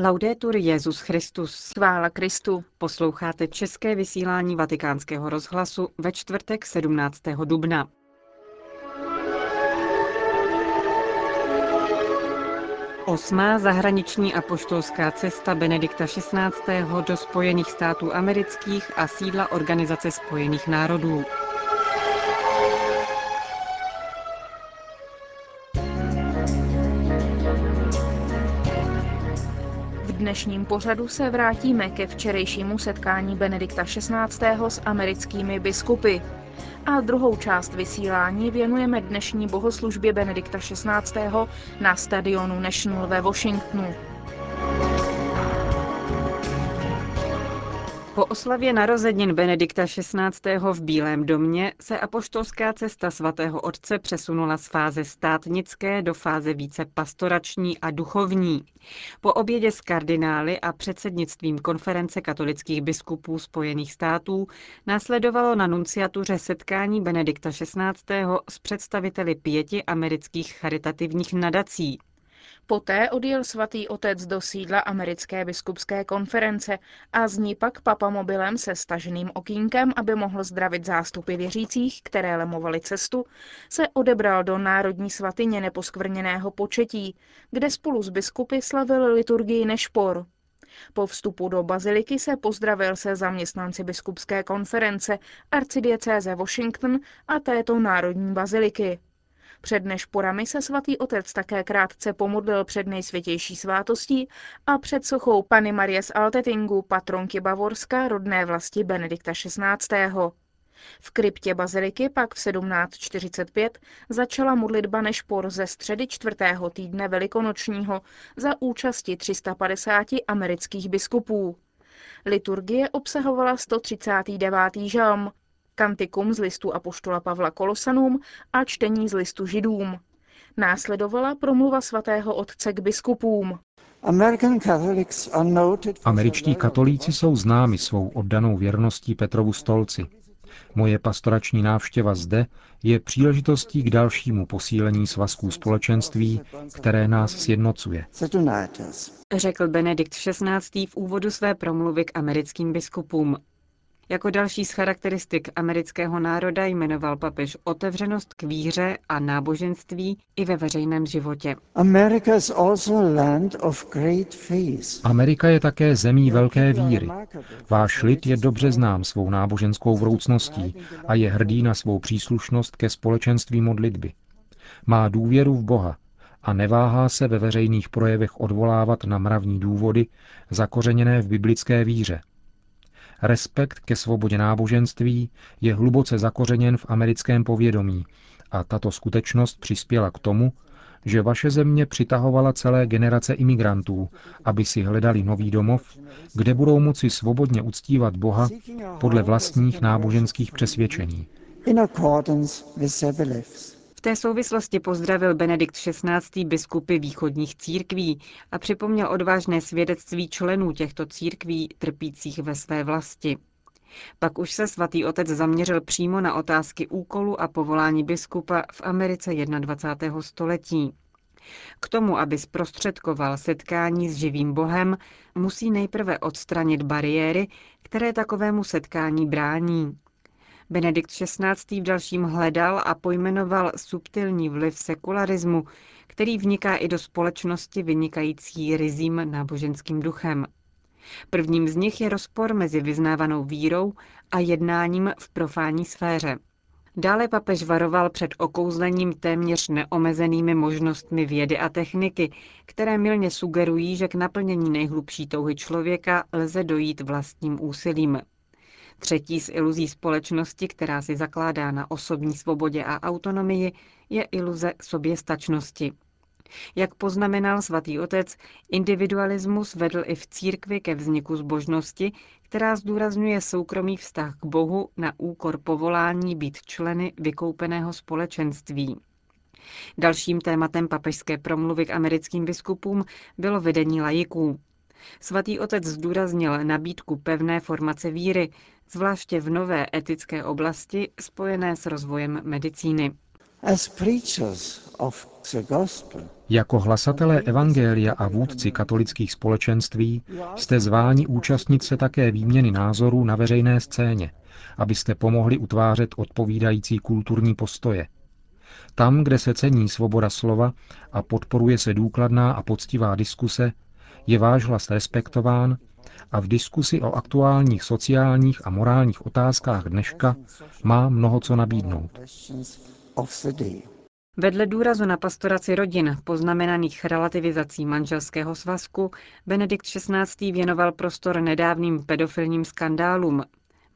Laudetur Jezus Christus. Chvála Kristu. Posloucháte české vysílání Vatikánského rozhlasu ve čtvrtek 17. dubna. Osmá zahraniční apoštolská cesta Benedikta XVI. do Spojených států amerických a sídla Organizace spojených národů. Dnešním pořadu se vrátíme ke včerejšímu setkání Benedikta XVI. s americkými biskupy. A druhou část vysílání věnujeme dnešní bohoslužbě Benedikta XVI. na stadionu National ve Washingtonu. Po oslavě narozenin Benedikta XVI. v Bílém domě se apoštolská cesta svatého otce přesunula z fáze státnické do fáze více pastorační a duchovní. Po obědě s kardinály a předsednictvím konference katolických biskupů Spojených států následovalo na nunciatuře setkání Benedikta XVI. s představiteli pěti amerických charitativních nadací. Poté odjel svatý otec do sídla americké biskupské konference a z ní pak papamobilem se staženým okýnkem, aby mohl zdravit zástupy věřících, které lemovali cestu, se odebral do národní svatyně neposkvrněného početí, kde spolu s biskupy slavil liturgii Nešpor. Po vstupu do baziliky se pozdravil se zaměstnanci biskupské konference arcidiecéze Washington a této národní baziliky. Před nešporami se svatý otec také krátce pomodlil před nejsvětější svátostí a před sochou Pany Marie z Altetingu, patronky Bavorska, rodné vlasti Benedikta XVI. V kryptě baziliky pak v 1745 začala modlitba nešpor ze středy čtvrtého týdne velikonočního za účasti 350 amerických biskupů. Liturgie obsahovala 139. žalm, kantikum z listu Apoštola Pavla Kolosanům a čtení z listu Židům. Následovala promluva svatého otce k biskupům. Američtí katolíci jsou známi svou oddanou věrností Petrovu stolci. Moje pastorační návštěva zde je příležitostí k dalšímu posílení svazků společenství, které nás sjednocuje. Řekl Benedikt XVI. v úvodu své promluvy k americkým biskupům. Jako další z charakteristik amerického národa jmenoval papež otevřenost k víře a náboženství i ve veřejném životě. Amerika je také zemí velké víry. Váš lid je dobře znám svou náboženskou vroucností a je hrdý na svou příslušnost ke společenství modlitby. Má důvěru v Boha a neváhá se ve veřejných projevech odvolávat na mravní důvody zakořeněné v biblické víře – Respekt ke svobodě náboženství je hluboce zakořeněn v americkém povědomí a tato skutečnost přispěla k tomu, že vaše země přitahovala celé generace imigrantů, aby si hledali nový domov, kde budou moci svobodně uctívat Boha podle vlastních náboženských přesvědčení té souvislosti pozdravil Benedikt XVI. biskupy východních církví a připomněl odvážné svědectví členů těchto církví trpících ve své vlasti. Pak už se svatý otec zaměřil přímo na otázky úkolu a povolání biskupa v Americe 21. století. K tomu, aby zprostředkoval setkání s živým Bohem, musí nejprve odstranit bariéry, které takovému setkání brání. Benedikt XVI. v dalším hledal a pojmenoval subtilní vliv sekularismu, který vniká i do společnosti vynikající rizím náboženským duchem. Prvním z nich je rozpor mezi vyznávanou vírou a jednáním v profání sféře. Dále papež varoval před okouzlením téměř neomezenými možnostmi vědy a techniky, které milně sugerují, že k naplnění nejhlubší touhy člověka lze dojít vlastním úsilím. Třetí z iluzí společnosti, která si zakládá na osobní svobodě a autonomii, je iluze soběstačnosti. Jak poznamenal svatý otec, individualismus vedl i v církvi ke vzniku zbožnosti, která zdůrazňuje soukromý vztah k Bohu na úkor povolání být členy vykoupeného společenství. Dalším tématem papežské promluvy k americkým biskupům bylo vedení lajiků. Svatý otec zdůraznil nabídku pevné formace víry, zvláště v nové etické oblasti spojené s rozvojem medicíny. Jako hlasatelé Evangelia a vůdci katolických společenství jste zváni účastnit se také výměny názorů na veřejné scéně, abyste pomohli utvářet odpovídající kulturní postoje. Tam, kde se cení svoboda slova a podporuje se důkladná a poctivá diskuse, je váš hlas respektován a v diskusi o aktuálních sociálních a morálních otázkách dneška má mnoho co nabídnout. Vedle důrazu na pastoraci rodin, poznamenaných relativizací manželského svazku, Benedikt XVI. věnoval prostor nedávným pedofilním skandálům.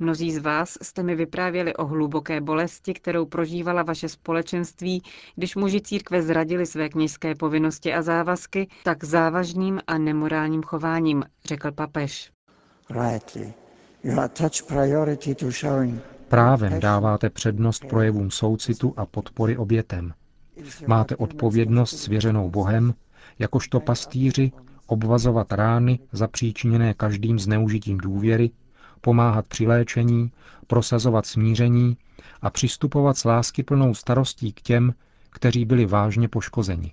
Mnozí z vás jste mi vyprávěli o hluboké bolesti, kterou prožívala vaše společenství, když muži církve zradili své kněžské povinnosti a závazky tak závažným a nemorálním chováním, řekl papež. Právem dáváte přednost projevům soucitu a podpory obětem. Máte odpovědnost svěřenou Bohem, jakožto pastýři, obvazovat rány zapříčiněné každým zneužitím důvěry, pomáhat při léčení, prosazovat smíření a přistupovat s láskyplnou starostí k těm, kteří byli vážně poškozeni.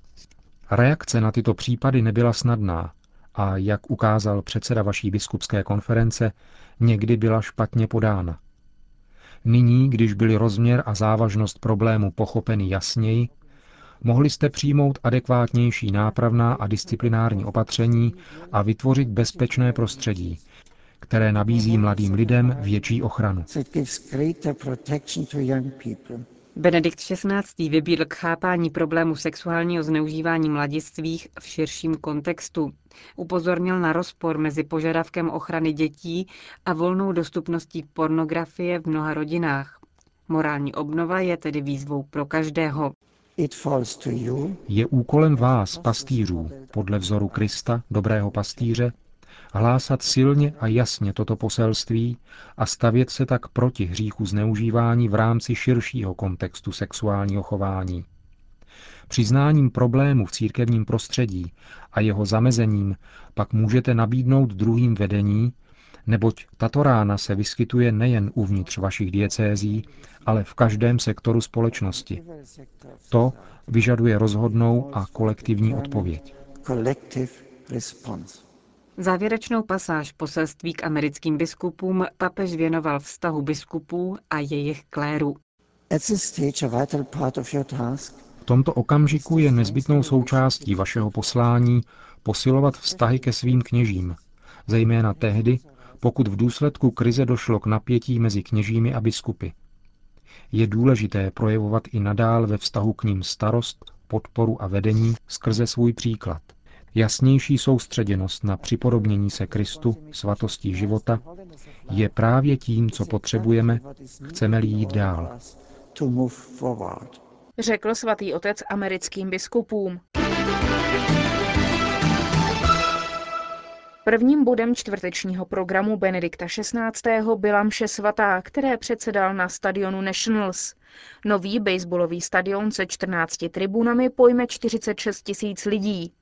Reakce na tyto případy nebyla snadná a, jak ukázal předseda vaší biskupské konference, někdy byla špatně podána. Nyní, když byly rozměr a závažnost problému pochopeny jasněji, mohli jste přijmout adekvátnější nápravná a disciplinární opatření a vytvořit bezpečné prostředí, které nabízí mladým lidem větší ochranu. Benedikt XVI. vybídl k chápání problému sexuálního zneužívání mladistvých v širším kontextu. Upozornil na rozpor mezi požadavkem ochrany dětí a volnou dostupností pornografie v mnoha rodinách. Morální obnova je tedy výzvou pro každého. Je úkolem vás, pastýřů, podle vzoru Krista, dobrého pastýře, hlásat silně a jasně toto poselství a stavět se tak proti hříchu zneužívání v rámci širšího kontextu sexuálního chování. Přiznáním problému v církevním prostředí a jeho zamezením pak můžete nabídnout druhým vedení, neboť tato rána se vyskytuje nejen uvnitř vašich diecézí, ale v každém sektoru společnosti. To vyžaduje rozhodnou a kolektivní odpověď. Závěrečnou pasáž poselství k americkým biskupům papež věnoval vztahu biskupů a jejich kléru. V tomto okamžiku je nezbytnou součástí vašeho poslání posilovat vztahy ke svým kněžím, zejména tehdy, pokud v důsledku krize došlo k napětí mezi kněžími a biskupy. Je důležité projevovat i nadál ve vztahu k ním starost, podporu a vedení skrze svůj příklad. Jasnější soustředěnost na připodobnění se Kristu, svatostí života, je právě tím, co potřebujeme, chceme-li jít dál. Řekl svatý otec americkým biskupům. Prvním bodem čtvrtečního programu Benedikta XVI. byla mše svatá, které předsedal na stadionu Nationals. Nový baseballový stadion se 14 tribunami pojme 46 tisíc lidí.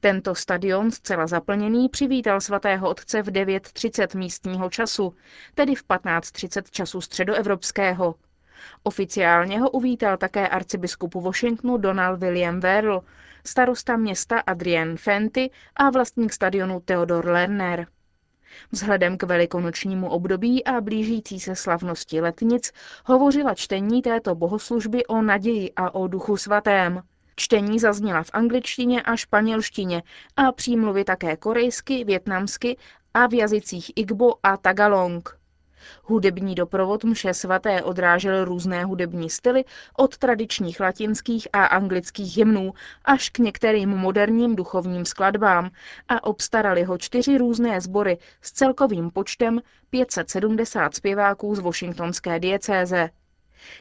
Tento stadion, zcela zaplněný, přivítal svatého otce v 9.30 místního času, tedy v 15.30 času středoevropského. Oficiálně ho uvítal také arcibiskupu Washingtonu Donald William Verl, starosta města Adrian Fenty a vlastník stadionu Theodor Lerner. Vzhledem k velikonočnímu období a blížící se slavnosti letnic hovořila čtení této bohoslužby o naději a o duchu svatém. Čtení zazněla v angličtině a španělštině a přímluvy také korejsky, větnamsky a v jazycích Igbo a Tagalong. Hudební doprovod mše svaté odrážel různé hudební styly od tradičních latinských a anglických hymnů až k některým moderním duchovním skladbám a obstarali ho čtyři různé sbory s celkovým počtem 570 zpěváků z Washingtonské diecéze.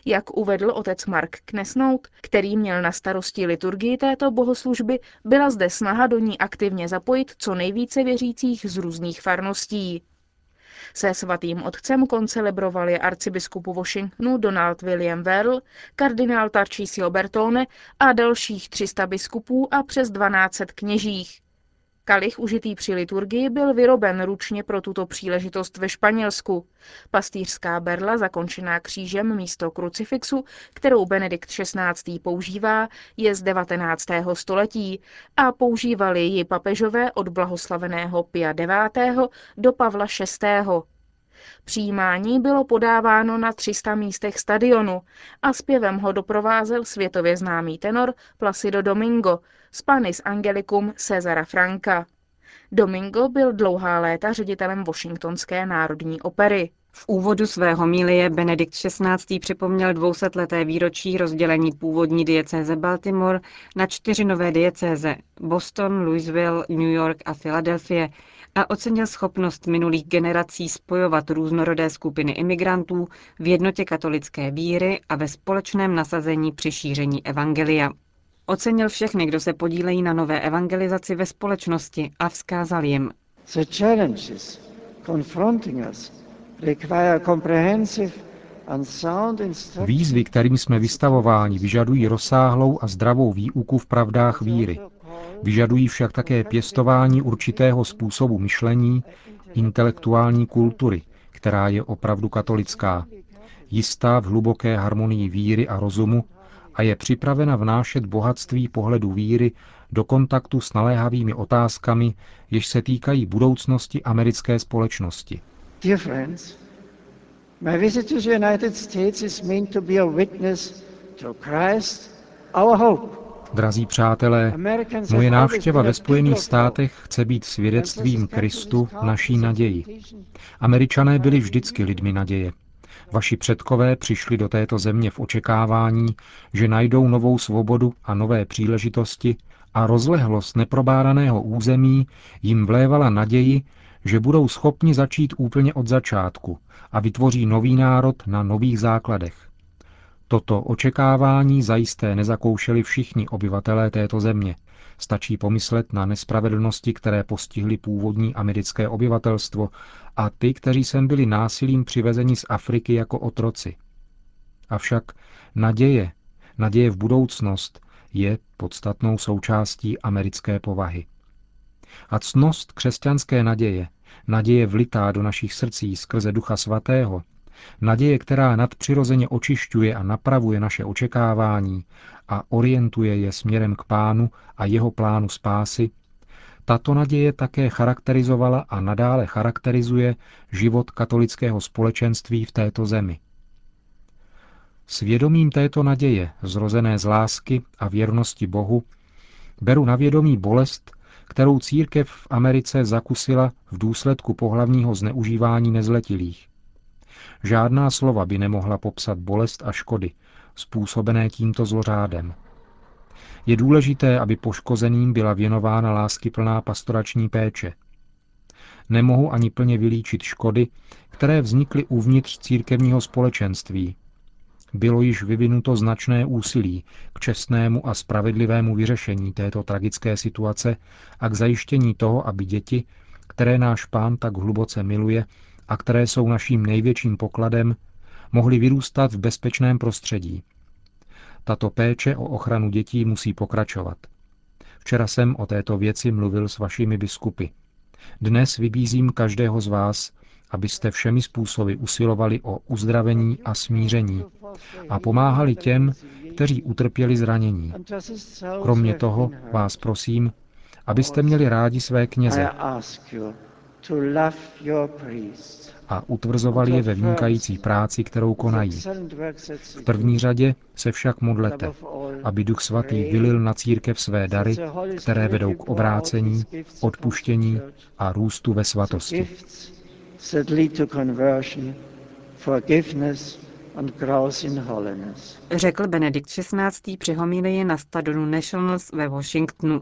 Jak uvedl otec Mark Knesnout, který měl na starosti liturgii této bohoslužby, byla zde snaha do ní aktivně zapojit co nejvíce věřících z různých farností. Se svatým otcem koncelebrovali arcibiskupu Washingtonu Donald William Verl, kardinál Tarcísio Bertone a dalších 300 biskupů a přes 1200 kněžích. Kalich užitý při liturgii byl vyroben ručně pro tuto příležitost ve Španělsku. Pastýřská berla, zakončená křížem místo krucifixu, kterou Benedikt XVI. používá, je z 19. století a používali ji papežové od blahoslaveného Pia IX. do Pavla VI. Přijímání bylo podáváno na 300 místech stadionu a zpěvem ho doprovázel světově známý tenor Placido Domingo, Spanis Angelicum Cezara Franka. Domingo byl dlouhá léta ředitelem Washingtonské národní opery. V úvodu svého milie Benedikt XVI. připomněl dvousetleté výročí rozdělení původní diecéze Baltimore na čtyři nové diecéze Boston, Louisville, New York a Philadelphia a ocenil schopnost minulých generací spojovat různorodé skupiny imigrantů v jednotě katolické víry a ve společném nasazení při šíření evangelia. Ocenil všechny, kdo se podílejí na nové evangelizaci ve společnosti a vzkázal jim. Výzvy, kterým jsme vystavováni, vyžadují rozsáhlou a zdravou výuku v pravdách víry. Vyžadují však také pěstování určitého způsobu myšlení, intelektuální kultury, která je opravdu katolická, jistá v hluboké harmonii víry a rozumu a je připravena vnášet bohatství pohledu víry do kontaktu s naléhavými otázkami, jež se týkají budoucnosti americké společnosti. Dear friends, my visit to the United States is meant to be a witness to Christ, our hope. Drazí přátelé, moje návštěva ve Spojených státech chce být svědectvím Kristu naší naději. Američané byli vždycky lidmi naděje. Vaši předkové přišli do této země v očekávání, že najdou novou svobodu a nové příležitosti a rozlehlost neprobádaného území jim vlévala naději, že budou schopni začít úplně od začátku a vytvoří nový národ na nových základech. Toto očekávání zajisté nezakoušeli všichni obyvatelé této země. Stačí pomyslet na nespravedlnosti, které postihly původní americké obyvatelstvo a ty, kteří sem byli násilím přivezeni z Afriky jako otroci. Avšak naděje, naděje v budoucnost je podstatnou součástí americké povahy. A cnost křesťanské naděje, naděje vlitá do našich srdcí skrze Ducha Svatého, Naděje, která nadpřirozeně očišťuje a napravuje naše očekávání a orientuje je směrem k Pánu a jeho plánu spásy, tato naděje také charakterizovala a nadále charakterizuje život katolického společenství v této zemi. Svědomím této naděje, zrozené z lásky a věrnosti Bohu, beru na vědomí bolest, kterou církev v Americe zakusila v důsledku pohlavního zneužívání nezletilých. Žádná slova by nemohla popsat bolest a škody, způsobené tímto zlořádem. Je důležité, aby poškozeným byla věnována láskyplná pastorační péče. Nemohu ani plně vylíčit škody, které vznikly uvnitř církevního společenství. Bylo již vyvinuto značné úsilí k čestnému a spravedlivému vyřešení této tragické situace a k zajištění toho, aby děti, které náš pán tak hluboce miluje, a které jsou naším největším pokladem, mohly vyrůstat v bezpečném prostředí. Tato péče o ochranu dětí musí pokračovat. Včera jsem o této věci mluvil s vašimi biskupy. Dnes vybízím každého z vás, abyste všemi způsoby usilovali o uzdravení a smíření a pomáhali těm, kteří utrpěli zranění. Kromě toho vás prosím, abyste měli rádi své kněze a utvrzovali je ve vynikající práci, kterou konají. V první řadě se však modlete, aby Duch Svatý vylil na církev své dary, které vedou k obrácení, odpuštění a růstu ve svatosti. Řekl Benedikt XVI. při homilii na stadionu Nationals ve Washingtonu.